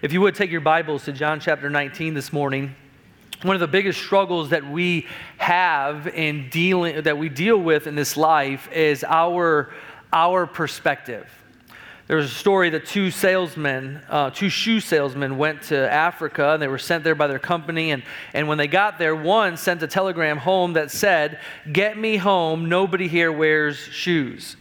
If you would take your Bibles to John chapter 19 this morning, one of the biggest struggles that we have in dealing that we deal with in this life is our our perspective. There was a story that two salesmen, uh, two shoe salesmen, went to Africa and they were sent there by their company. And, and when they got there, one sent a telegram home that said, Get me home, nobody here wears shoes.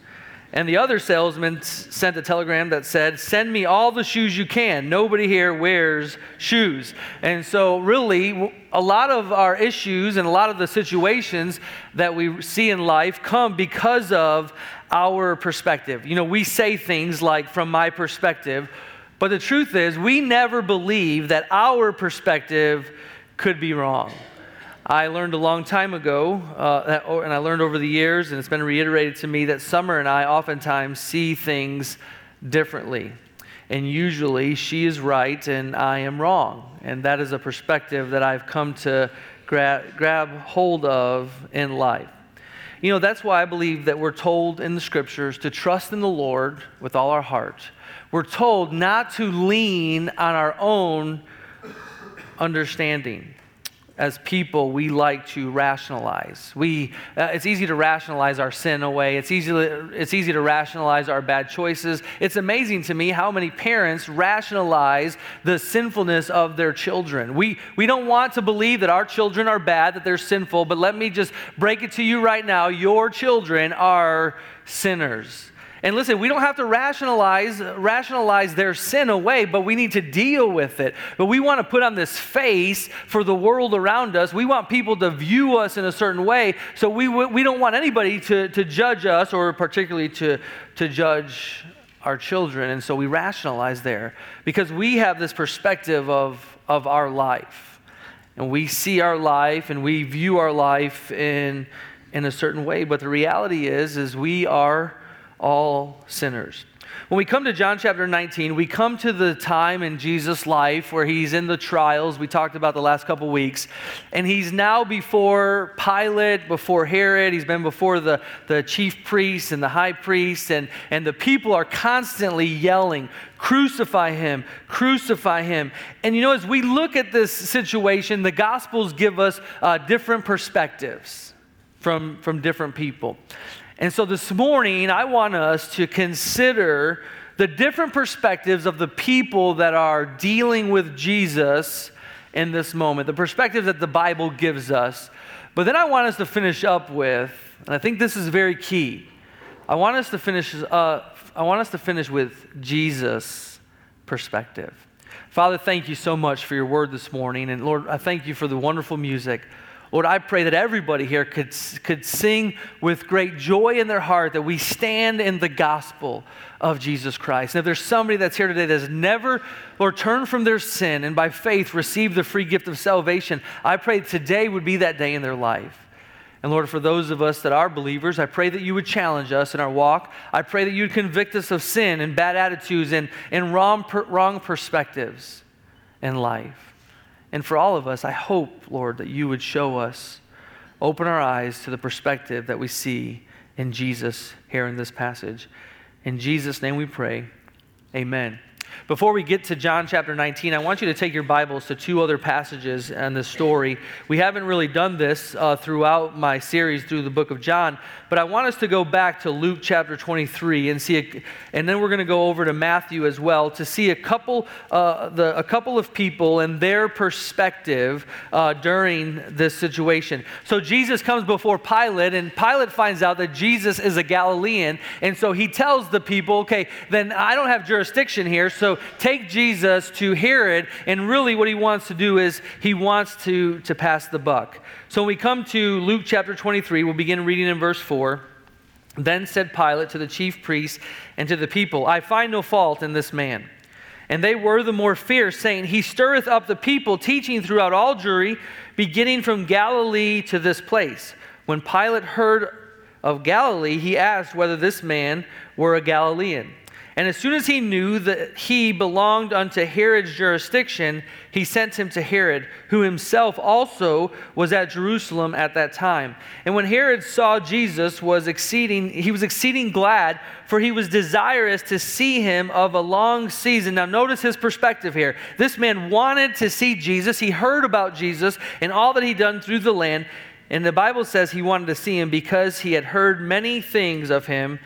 And the other salesman sent a telegram that said, Send me all the shoes you can. Nobody here wears shoes. And so, really, a lot of our issues and a lot of the situations that we see in life come because of our perspective. You know, we say things like, From my perspective, but the truth is, we never believe that our perspective could be wrong. I learned a long time ago, uh, that, and I learned over the years, and it's been reiterated to me that Summer and I oftentimes see things differently. And usually she is right and I am wrong. And that is a perspective that I've come to gra- grab hold of in life. You know, that's why I believe that we're told in the scriptures to trust in the Lord with all our heart. We're told not to lean on our own understanding as people, we like to rationalize. We, uh, it's easy to rationalize our sin away. It's easy, to, it's easy to rationalize our bad choices. It's amazing to me how many parents rationalize the sinfulness of their children. We, we don't want to believe that our children are bad, that they're sinful, but let me just break it to you right now your children are sinners. And listen, we don't have to rationalize, rationalize their sin away, but we need to deal with it. But we want to put on this face for the world around us. We want people to view us in a certain way. So we, we don't want anybody to, to judge us or particularly to, to judge our children. And so we rationalize there because we have this perspective of, of our life. And we see our life and we view our life in, in a certain way. But the reality is, is we are all sinners. When we come to John chapter 19, we come to the time in Jesus' life where he's in the trials we talked about the last couple weeks. And he's now before Pilate, before Herod. He's been before the, the chief priests and the high priests. And, and the people are constantly yelling, Crucify him, crucify him. And you know, as we look at this situation, the Gospels give us uh, different perspectives from, from different people. And so this morning, I want us to consider the different perspectives of the people that are dealing with Jesus in this moment, the perspectives that the Bible gives us. But then I want us to finish up with, and I think this is very key. I want us to finish. Uh, I want us to finish with Jesus' perspective. Father, thank you so much for your word this morning, and Lord, I thank you for the wonderful music. Lord, I pray that everybody here could, could sing with great joy in their heart that we stand in the gospel of Jesus Christ. And if there's somebody that's here today that has never, Lord, turned from their sin and by faith received the free gift of salvation, I pray today would be that day in their life. And Lord, for those of us that are believers, I pray that you would challenge us in our walk. I pray that you would convict us of sin and bad attitudes and, and wrong, wrong perspectives in life. And for all of us, I hope, Lord, that you would show us, open our eyes to the perspective that we see in Jesus here in this passage. In Jesus' name we pray. Amen. Before we get to John chapter 19, I want you to take your Bibles to two other passages in the story. We haven't really done this uh, throughout my series through the book of John, but I want us to go back to Luke chapter 23 and see, a, and then we're going to go over to Matthew as well to see a couple, uh, the, a couple of people and their perspective uh, during this situation. So Jesus comes before Pilate, and Pilate finds out that Jesus is a Galilean, and so he tells the people, okay, then I don't have jurisdiction here, so take Jesus to Herod, and really what he wants to do is he wants to, to pass the buck. So when we come to Luke chapter 23, we'll begin reading in verse 4. Then said Pilate to the chief priests and to the people, I find no fault in this man. And they were the more fierce, saying, He stirreth up the people, teaching throughout all Jewry, beginning from Galilee to this place. When Pilate heard of Galilee, he asked whether this man were a Galilean. And as soon as he knew that he belonged unto Herod's jurisdiction, he sent him to Herod, who himself also was at Jerusalem at that time. And when Herod saw Jesus was exceeding, he was exceeding glad, for he was desirous to see him of a long season. Now notice his perspective here. This man wanted to see Jesus. He heard about Jesus and all that he'd done through the land. And the Bible says he wanted to see him because he had heard many things of him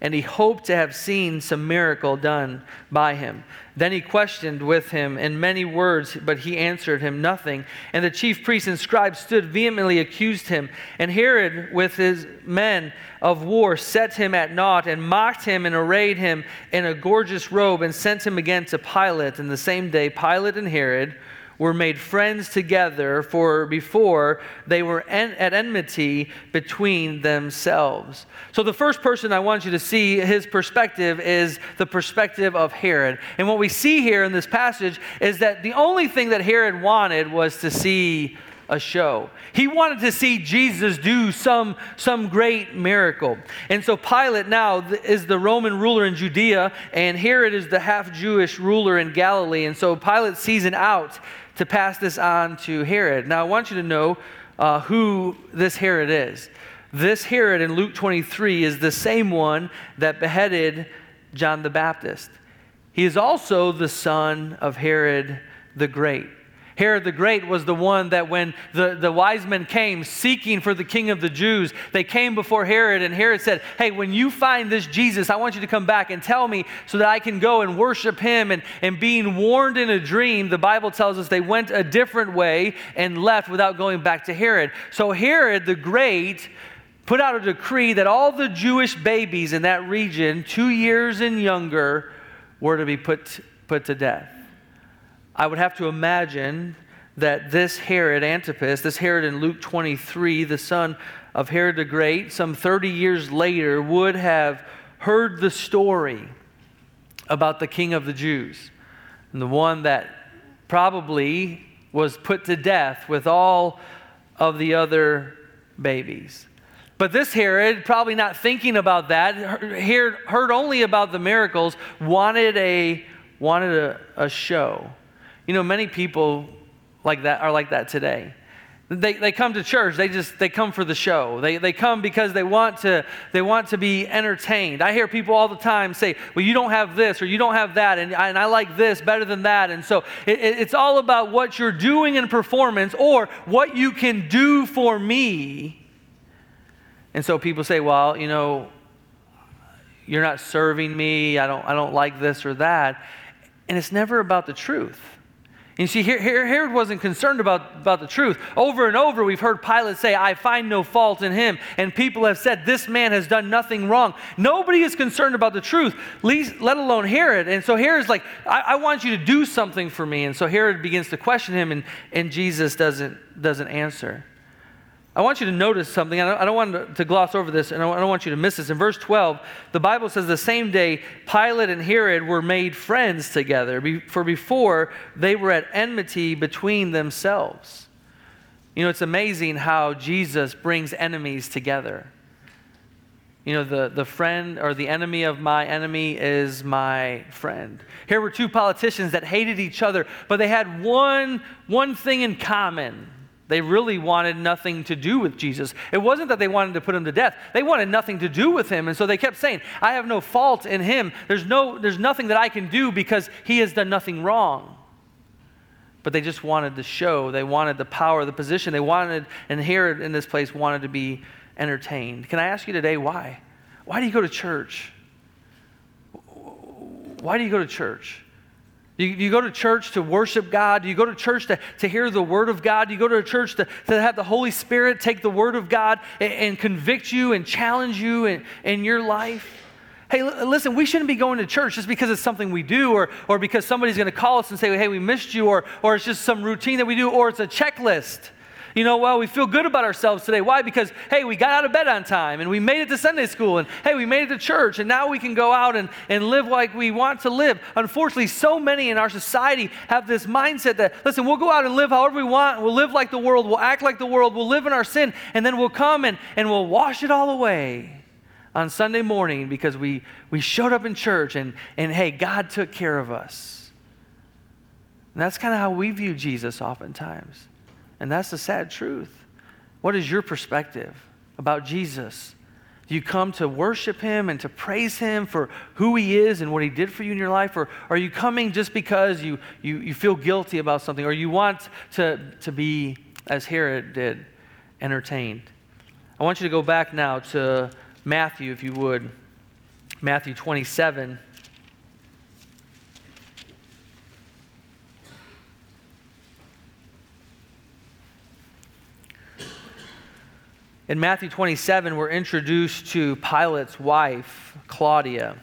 and he hoped to have seen some miracle done by him. Then he questioned with him in many words, but he answered him nothing. And the chief priests and scribes stood vehemently accused him. And Herod, with his men of war, set him at naught and mocked him and arrayed him in a gorgeous robe and sent him again to Pilate. And the same day, Pilate and Herod were made friends together, for before they were en- at enmity between themselves. So, the first person I want you to see his perspective is the perspective of Herod. And what we see here in this passage is that the only thing that Herod wanted was to see a show. He wanted to see Jesus do some, some great miracle. And so Pilate now is the Roman ruler in Judea, and Herod is the half Jewish ruler in Galilee. And so Pilate sees it out to pass this on to Herod. Now, I want you to know uh, who this Herod is. This Herod in Luke 23 is the same one that beheaded John the Baptist. He is also the son of Herod the Great. Herod the Great was the one that when the, the wise men came seeking for the king of the Jews, they came before Herod, and Herod said, Hey, when you find this Jesus, I want you to come back and tell me so that I can go and worship him. And, and being warned in a dream, the Bible tells us they went a different way and left without going back to Herod. So Herod the Great put out a decree that all the Jewish babies in that region, two years and younger, were to be put, put to death. I would have to imagine that this Herod Antipas, this Herod in Luke 23, the son of Herod the Great, some 30 years later, would have heard the story about the king of the Jews and the one that probably was put to death with all of the other babies. But this Herod, probably not thinking about that, heard, only about the miracles, wanted a, wanted a, a show. You know, many people like that are like that today. They, they come to church, they just they come for the show. They, they come because they want to they want to be entertained. I hear people all the time say, Well, you don't have this or you don't have that, and, and I like this better than that. And so it, it's all about what you're doing in performance or what you can do for me. And so people say, Well, you know, you're not serving me, I don't I don't like this or that. And it's never about the truth. You see, Herod wasn't concerned about, about the truth. Over and over, we've heard Pilate say, I find no fault in him. And people have said, This man has done nothing wrong. Nobody is concerned about the truth, least, let alone Herod. And so Herod's like, I, I want you to do something for me. And so Herod begins to question him, and, and Jesus doesn't, doesn't answer. I want you to notice something. I don't, I don't want to gloss over this, and I don't want you to miss this. In verse 12, the Bible says the same day Pilate and Herod were made friends together, for before they were at enmity between themselves. You know, it's amazing how Jesus brings enemies together. You know, the, the friend or the enemy of my enemy is my friend. Here were two politicians that hated each other, but they had one, one thing in common they really wanted nothing to do with Jesus. It wasn't that they wanted to put him to death. They wanted nothing to do with him. And so they kept saying, I have no fault in him. There's, no, there's nothing that I can do because he has done nothing wrong. But they just wanted the show. They wanted the power, the position. They wanted, and Herod in this place wanted to be entertained. Can I ask you today why? Why do you go to church? Why do you go to church? You, you go to church to worship God. You go to church to, to hear the Word of God. You go to a church to, to have the Holy Spirit take the Word of God and, and convict you and challenge you in, in your life. Hey, l- listen, we shouldn't be going to church just because it's something we do or, or because somebody's going to call us and say, hey, we missed you, or, or it's just some routine that we do, or it's a checklist you know, well, we feel good about ourselves today. Why? Because, hey, we got out of bed on time and we made it to Sunday school and, hey, we made it to church and now we can go out and, and live like we want to live. Unfortunately, so many in our society have this mindset that, listen, we'll go out and live however we want. We'll live like the world. We'll act like the world. We'll live in our sin and then we'll come and, and we'll wash it all away. on Sunday morning because we, we showed up in church and, and hey, God took care of us. And that's kind of how we view Jesus oftentimes. And that's the sad truth. What is your perspective about Jesus? Do you come to worship him and to praise him for who he is and what he did for you in your life? Or are you coming just because you, you, you feel guilty about something or you want to, to be, as Herod did, entertained? I want you to go back now to Matthew, if you would. Matthew 27. In Matthew 27, we're introduced to Pilate's wife, Claudia.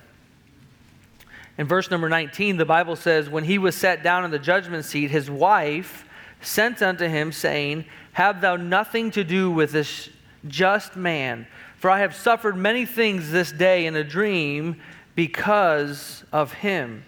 In verse number 19, the Bible says, When he was set down in the judgment seat, his wife sent unto him, saying, Have thou nothing to do with this just man, for I have suffered many things this day in a dream because of him.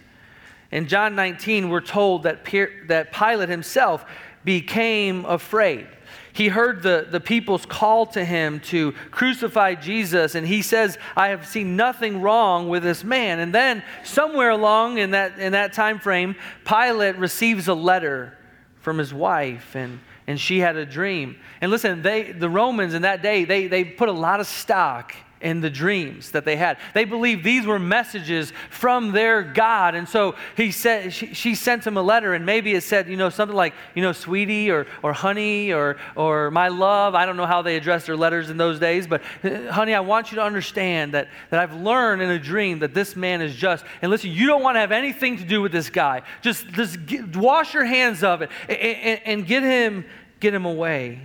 In John 19, we're told that, that Pilate himself became afraid he heard the, the people's call to him to crucify Jesus, and he says, I have seen nothing wrong with this man. And then, somewhere along in that, in that time frame, Pilate receives a letter from his wife, and, and she had a dream. And listen, they, the Romans in that day, they, they put a lot of stock in the dreams that they had. They believed these were messages from their God. And so he said, she, she, sent him a letter, and maybe it said, you know, something like, you know, sweetie or, or honey or, or my love. I don't know how they addressed their letters in those days, but uh, honey, I want you to understand that, that I've learned in a dream that this man is just. And listen, you don't want to have anything to do with this guy. Just, just get, wash your hands of it and, and, and get him, get him away.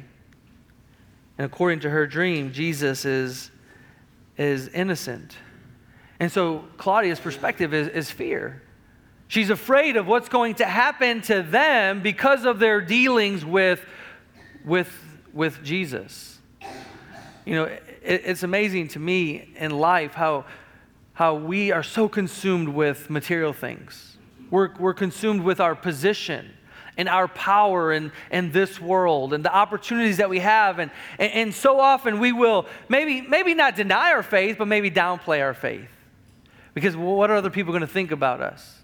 And according to her dream, Jesus is is innocent. And so Claudia's perspective is, is fear. She's afraid of what's going to happen to them because of their dealings with, with, with Jesus. You know, it, it's amazing to me in life how, how we are so consumed with material things. We're, we're consumed with our position and our power in, in this world and the opportunities that we have. And, and, and so often we will maybe, maybe not deny our faith, but maybe downplay our faith. Because what are other people going to think about us?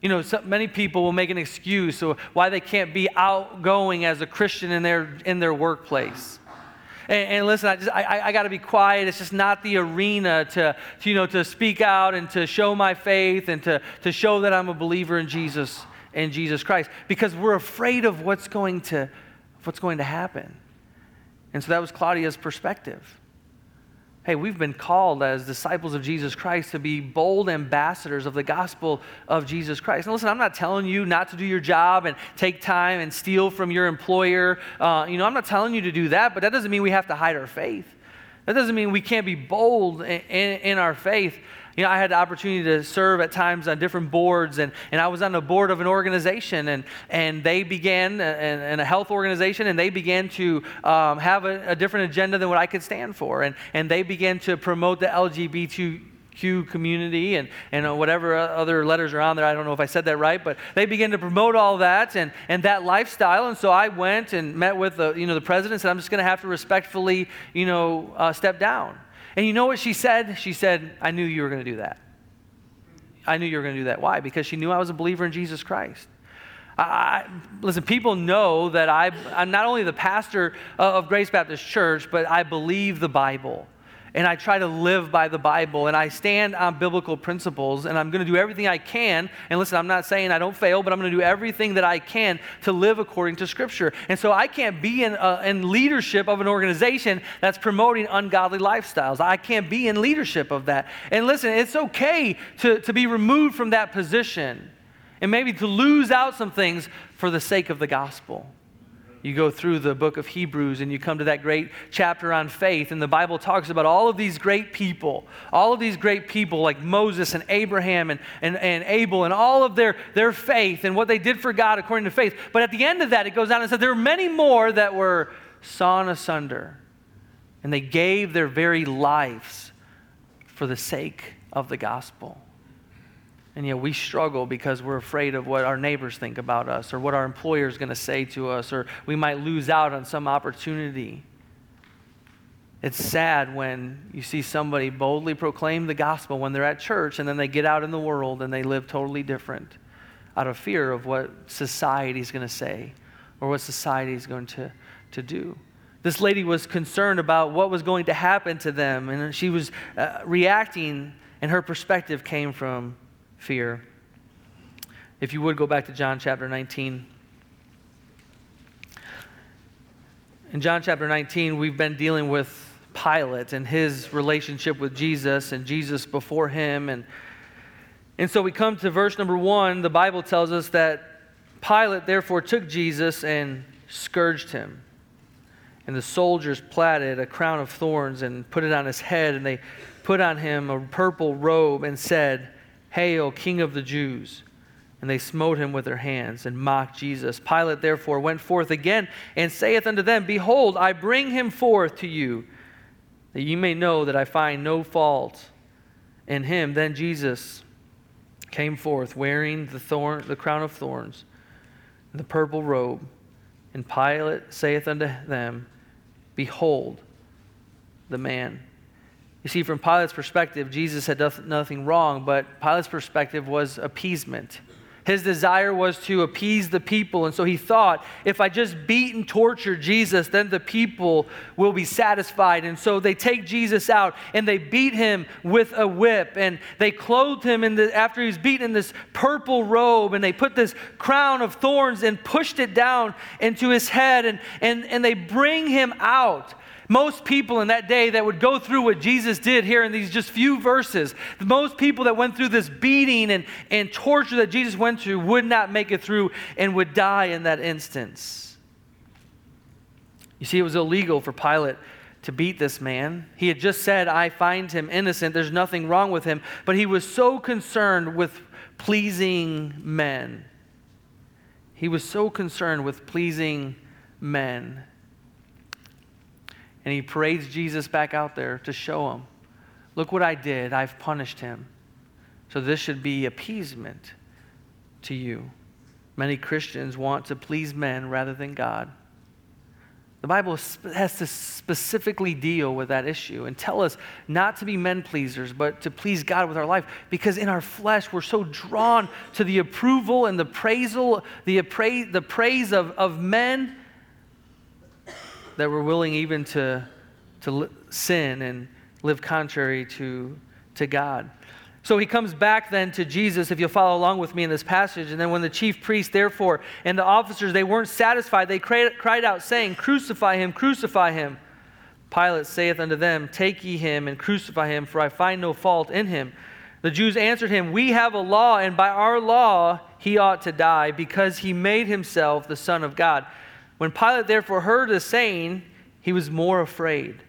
You know, so many people will make an excuse or why they can't be outgoing as a Christian in their, in their workplace. And, and, listen, I, I, I got to be quiet. It's just not the arena to, to, you know, to speak out and to show my faith and to, to show that I'm a believer in Jesus in Jesus Christ because we're afraid of what's going to, what's going to happen. And so that was Claudia's perspective. Hey, we've been called as disciples of Jesus Christ to be bold ambassadors of the gospel of Jesus Christ. And listen, I'm not telling you not to do your job and take time and steal from your employer. Uh, you know, I'm not telling you to do that, but that doesn't mean we have to hide our faith. That doesn't mean we can't be bold in, in, in our faith. You know, I had the opportunity to serve at times on different boards, and, and I was on the board of an organization, and, and they began, and, a health organization, and they began to um, have a, a, different agenda than what I could stand for. And, and they began to promote the LGBTQ community and, and whatever other letters are on there. I don't know if I said that right, but they began to promote all that and, and that lifestyle. And so I went and met with the, you know, the president and said, I'm just going to have to respectfully, you know, uh, step down. And you know what she said? She said, I knew you were going to do that. I knew you were going to do that. Why? Because she knew I was a believer in Jesus Christ. I, listen, people know that I, I'm not only the pastor of Grace Baptist Church, but I believe the Bible and I try to live by the Bible and I stand on biblical principles and I'm going to do everything I can. And listen, I'm not saying I don't fail, but I'm going to do everything that I can to live according to Scripture. And so I can't be in, uh, in leadership of an organization that's promoting ungodly lifestyles. I can't be in leadership of that. And listen, it's okay to, to be removed from that position and maybe to lose out some things for the sake of the gospel. You go through the book of Hebrews and you come to that great chapter on faith, and the Bible talks about all of these great people, all of these great people like Moses and Abraham and, and, and Abel, and all of their, their faith and what they did for God according to faith. But at the end of that, it goes on and says there were many more that were sawn asunder, and they gave their very lives for the sake of the gospel. And yet we struggle because we're afraid of what our neighbors think about us or what our employer is going to say to us, or we might lose out on some opportunity. It's sad when you see somebody boldly proclaim the gospel when they're at church and then they get out in the world and they live totally different out of fear of what society is going to say or what society is going to, to do. This lady was concerned about what was going to happen to them, and she was uh, reacting, and her perspective came from fear. If you would go back to John chapter 19. In John chapter 19, we've been dealing with Pilate and his relationship with Jesus and Jesus before him. And, and so we come to verse number one. The Bible tells us that Pilate therefore took Jesus and scourged him. And the soldiers plaited a crown of thorns and put it on his head, and they put on him a purple robe and said, Hail, King of the Jews! And they smote him with their hands and mocked Jesus. Pilate therefore went forth again and saith unto them, Behold, I bring him forth to you, that ye may know that I find no fault in him. Then Jesus came forth wearing the, thorn, the crown of thorns, and the purple robe. And Pilate saith unto them, Behold the man. You see, from Pilate's perspective, Jesus had nothing wrong, but Pilate's perspective was appeasement. His desire was to appease the people. And so he thought, if I just beat and torture Jesus, then the people will be satisfied. And so they take Jesus out and they beat him with a whip. And they clothed him in the, after he was beaten in this purple robe. And they put this crown of thorns and pushed it down into his head. And, and, and they bring him out. Most people in that day that would go through what Jesus did here in these just few verses, most people that went through this beating and, and torture that Jesus went through would not make it through and would die in that instance. You see, it was illegal for Pilate to beat this man. He had just said, I find him innocent. There's nothing wrong with him. But he was so concerned with pleasing men. He was so concerned with pleasing men and he parades Jesus back out there to show him, look what I did. I've punished him. So this should be appeasement to you. Many Christians want to please men rather than God. The Bible has to specifically deal with that issue and tell us not to be men pleasers, but to please God with our life. Because in our flesh, we're so drawn to the approval and the praisal, the, appra- the praise of, of men that we're willing even to, to sin and live contrary to, to God. So he comes back then to Jesus, if you'll follow along with me in this passage. And then when the chief priest, therefore, and the officers, they weren't satisfied, they cried out, saying, Crucify him, crucify him. Pilate saith unto them, Take ye him and crucify him, for I find no fault in him. The Jews answered him, We have a law, and by our law he ought to die, because he made himself the Son of God. When Pilate therefore heard the saying, he was more afraid,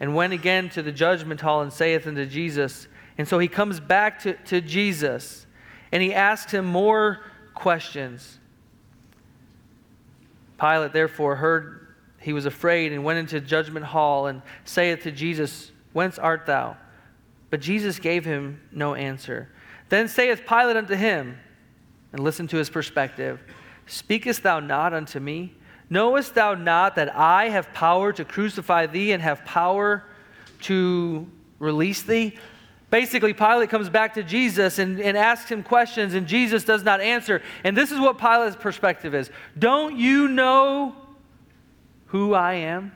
and went again to the judgment hall and saith unto Jesus. And so he comes back to, to Jesus, and he asks him more questions. Pilate therefore heard he was afraid and went into judgment hall and saith to Jesus, Whence art thou? But Jesus gave him no answer. Then saith Pilate unto him, and listen to his perspective. Speakest thou not unto me? Knowest thou not that I have power to crucify thee and have power to release thee? Basically, Pilate comes back to Jesus and, and asks him questions, and Jesus does not answer. And this is what Pilate's perspective is Don't you know who I am?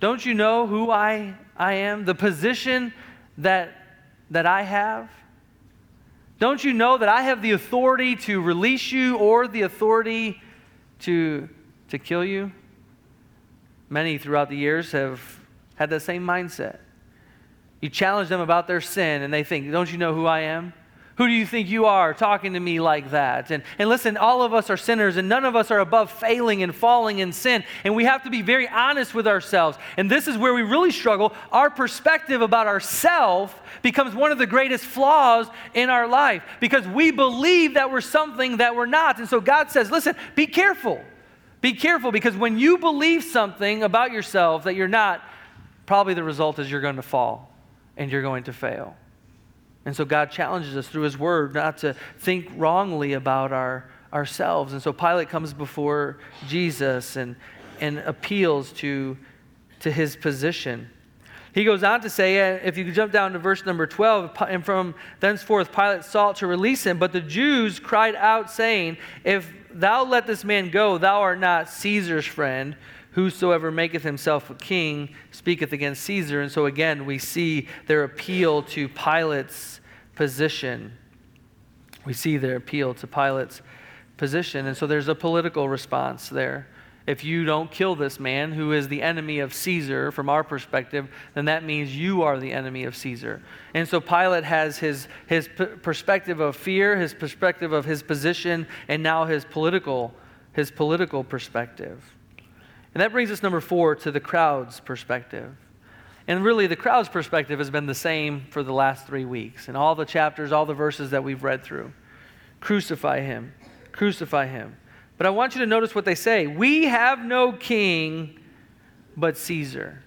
Don't you know who I, I am? The position that, that I have? Don't you know that I have the authority to release you or the authority to, to kill you? Many throughout the years have had that same mindset. You challenge them about their sin, and they think, Don't you know who I am? Who do you think you are talking to me like that? And, and listen, all of us are sinners, and none of us are above failing and falling in sin. And we have to be very honest with ourselves. And this is where we really struggle. Our perspective about ourselves becomes one of the greatest flaws in our life because we believe that we're something that we're not. And so God says, listen, be careful. Be careful because when you believe something about yourself that you're not, probably the result is you're going to fall and you're going to fail. And so God challenges us through His Word not to think wrongly about our, ourselves. And so Pilate comes before Jesus and, and appeals to, to his position. He goes on to say, if you jump down to verse number 12, and from thenceforth Pilate sought to release him, but the Jews cried out, saying, If thou let this man go, thou art not Caesar's friend. Whosoever maketh himself a king speaketh against Caesar. And so again, we see their appeal to Pilate's position. We see their appeal to Pilate's position. And so there's a political response there. If you don't kill this man who is the enemy of Caesar from our perspective, then that means you are the enemy of Caesar. And so Pilate has his, his perspective of fear, his perspective of his position, and now his political, his political perspective. And that brings us, number four, to the crowd's perspective. And really, the crowd's perspective has been the same for the last three weeks. In all the chapters, all the verses that we've read through. Crucify him, crucify him. But I want you to notice what they say We have no king but Caesar.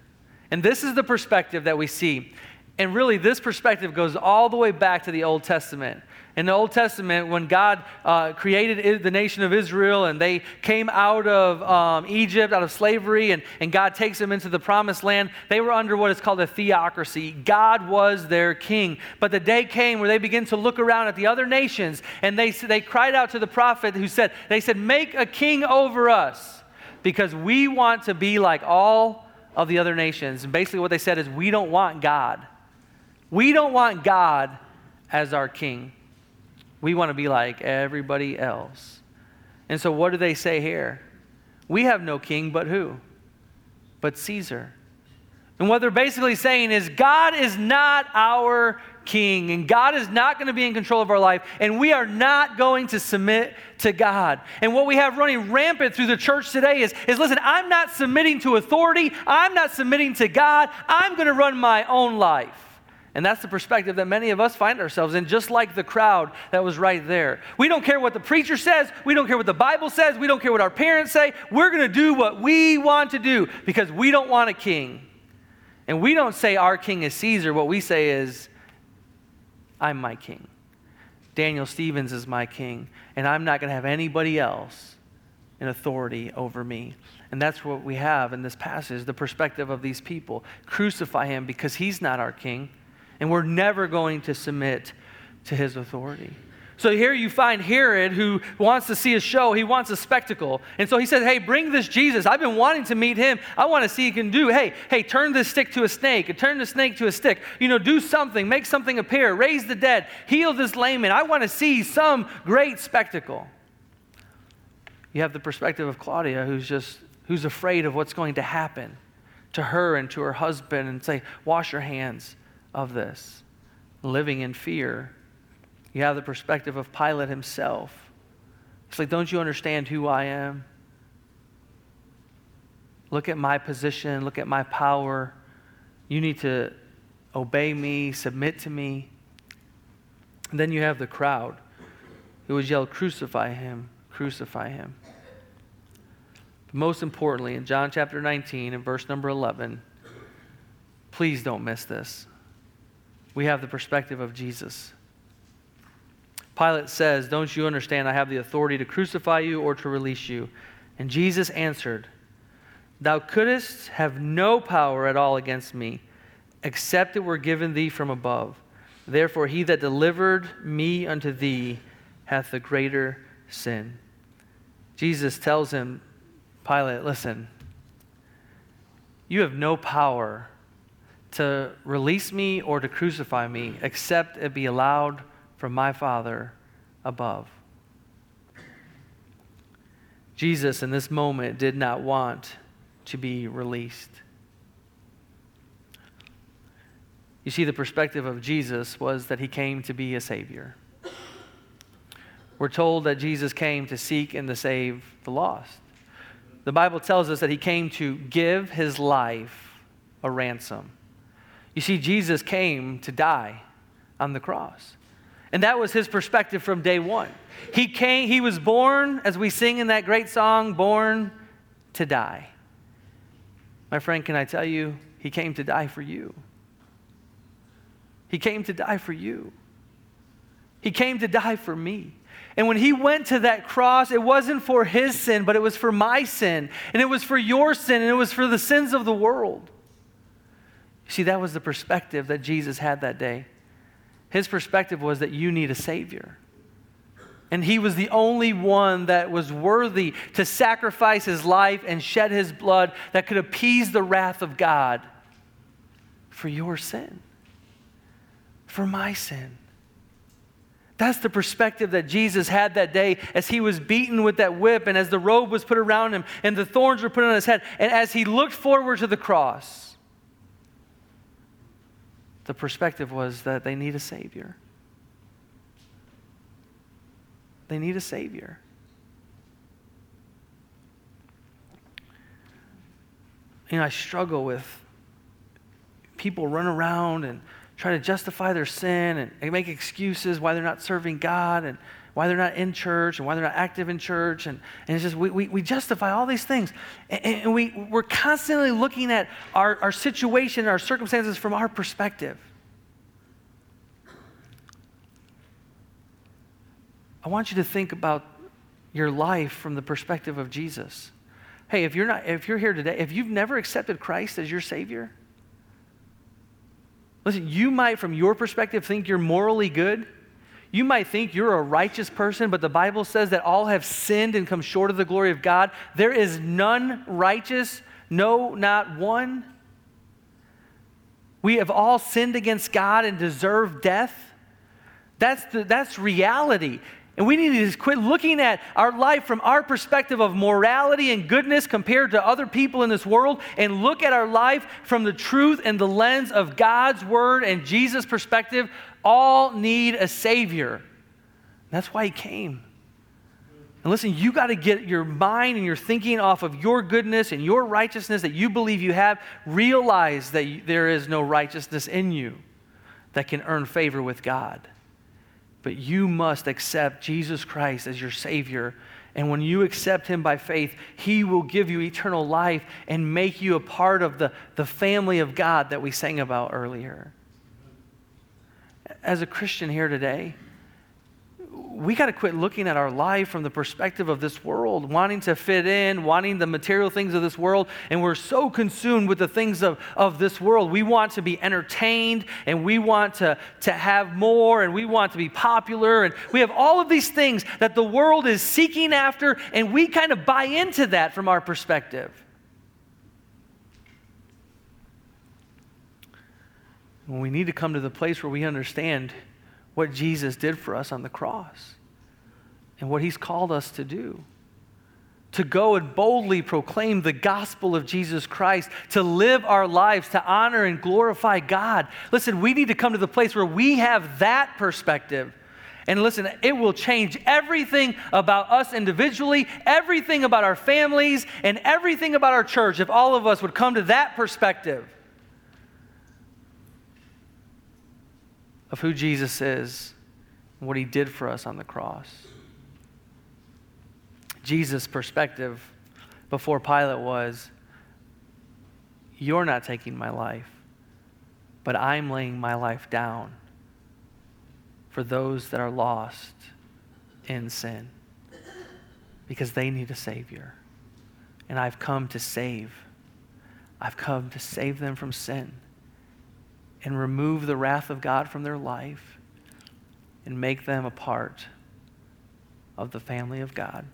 And this is the perspective that we see. And really, this perspective goes all the way back to the Old Testament. In the Old Testament, when God uh, created the nation of Israel and they came out of um, Egypt, out of slavery, and, and God takes them into the promised land, they were under what is called a theocracy. God was their king. But the day came where they began to look around at the other nations and they, they cried out to the prophet who said, They said, Make a king over us because we want to be like all of the other nations. And basically, what they said is, We don't want God. We don't want God as our king. We want to be like everybody else. And so, what do they say here? We have no king but who? But Caesar. And what they're basically saying is God is not our king, and God is not going to be in control of our life, and we are not going to submit to God. And what we have running rampant through the church today is, is listen, I'm not submitting to authority, I'm not submitting to God, I'm going to run my own life. And that's the perspective that many of us find ourselves in, just like the crowd that was right there. We don't care what the preacher says. We don't care what the Bible says. We don't care what our parents say. We're going to do what we want to do because we don't want a king. And we don't say our king is Caesar. What we say is, I'm my king. Daniel Stevens is my king. And I'm not going to have anybody else in authority over me. And that's what we have in this passage the perspective of these people. Crucify him because he's not our king and we're never going to submit to his authority. So here you find Herod who wants to see a show. He wants a spectacle. And so he says, Hey, bring this Jesus. I've been wanting to meet him. I want to see he can do. Hey, hey, turn this stick to a snake, turn the snake to a stick. You know, do something, make something appear, raise the dead, heal this lame man. I want to see some great spectacle. You have the perspective of Claudia who's just who's afraid of what's going to happen to her and to her husband and say, Wash your hands of this, living in fear. You have the perspective of Pilate himself. It's like, don't you understand who I am? Look at my position, look at my power. You need to obey me, submit to me. And then you have the crowd who would yell, Crucify him, crucify him. But most importantly, in John chapter 19 and verse number 11, please don't miss this we have the perspective of Jesus. Pilate says, Don't you understand? I have the authority to crucify you or to release you. And Jesus answered, Thou couldst have no power at all against me, except it were given thee from above. Therefore, he that delivered me unto thee hath the greater sin. Jesus tells him, Pilate, listen, you have no power to release me or to crucify me, except it be allowed from my Father above. Jesus, in this moment, did not want to be released. You see, the perspective of Jesus was that he came to be a Savior. We're told that Jesus came to seek and to save the lost. The Bible tells us that he came to give his life a ransom. You see, Jesus came to die on the cross. And that was his perspective from day one. He came, he was born, as we sing in that great song, born to die. My friend, can I tell you, he came to die for you. He came to die for you. He came to die for me. And when he went to that cross, it wasn't for his sin, but it was for my sin. And it was for your sin, and it was for the sins of the world. See, that was the perspective that Jesus had that day. His perspective was that you need a Savior. And he was the only one that was worthy to sacrifice his life and shed his blood that could appease the wrath of God for your sin, for my sin. That's the perspective that Jesus had that day as he was beaten with that whip and as the robe was put around him and the thorns were put on his head. And as he looked forward to the cross, the perspective was that they need a Savior. They need a Savior. You know, I struggle with people run around and try to justify their sin and make excuses why they're not serving God and why they're not in church and why they're not active in church. And, and it's just, we, we, we justify all these things. And, and, we, we're constantly looking at our, our situation, our circumstances from our perspective. I want you to think about your life from the perspective of Jesus. Hey, if you're not, if you're here today, if you've never accepted Christ as your Savior, Listen, you might, from your perspective, think you're morally good. You might think you're a righteous person, but the Bible says that all have sinned and come short of the glory of God. There is none righteous, no, not one. We have all sinned against God and deserve death. That's, the, that's reality. And we need to just quit looking at our life from our perspective of morality and goodness compared to other people in this world and look at our life from the truth and the lens of God's word and Jesus' perspective. All need a Savior. That's why He came. And listen, you got to get your mind and your thinking off of your goodness and your righteousness that you believe you have. Realize that there is no righteousness in you that can earn favor with God but you must accept Jesus Christ as your Savior. And when you accept Him by faith, He will give you eternal life and make you a part of the, the family of God that we sang about earlier. As a Christian here today, we got to quit looking at our life from the perspective of this world, wanting to fit in, wanting the material things of this world. And we're so consumed with the things of, of this world. We want to be entertained and we want to, to have more and we want to be popular. And we have all of these things that the world is seeking after, and we kind of buy into that from our perspective. We need to come to the place where we understand what Jesus did for us on the cross and what he's called us to do. To go and boldly proclaim the gospel of Jesus Christ, to live our lives, to honor and glorify God. Listen, we need to come to the place where we have that perspective. And listen, it will change everything about us individually, everything about our families, and everything about our church if all of us would come to that perspective. Of who Jesus is and what he did for us on the cross. Jesus' perspective before Pilate was You're not taking my life, but I'm laying my life down for those that are lost in sin because they need a Savior. And I've come to save. I've come to save them from sin and remove the wrath of God from their life and make them a part of the family of God.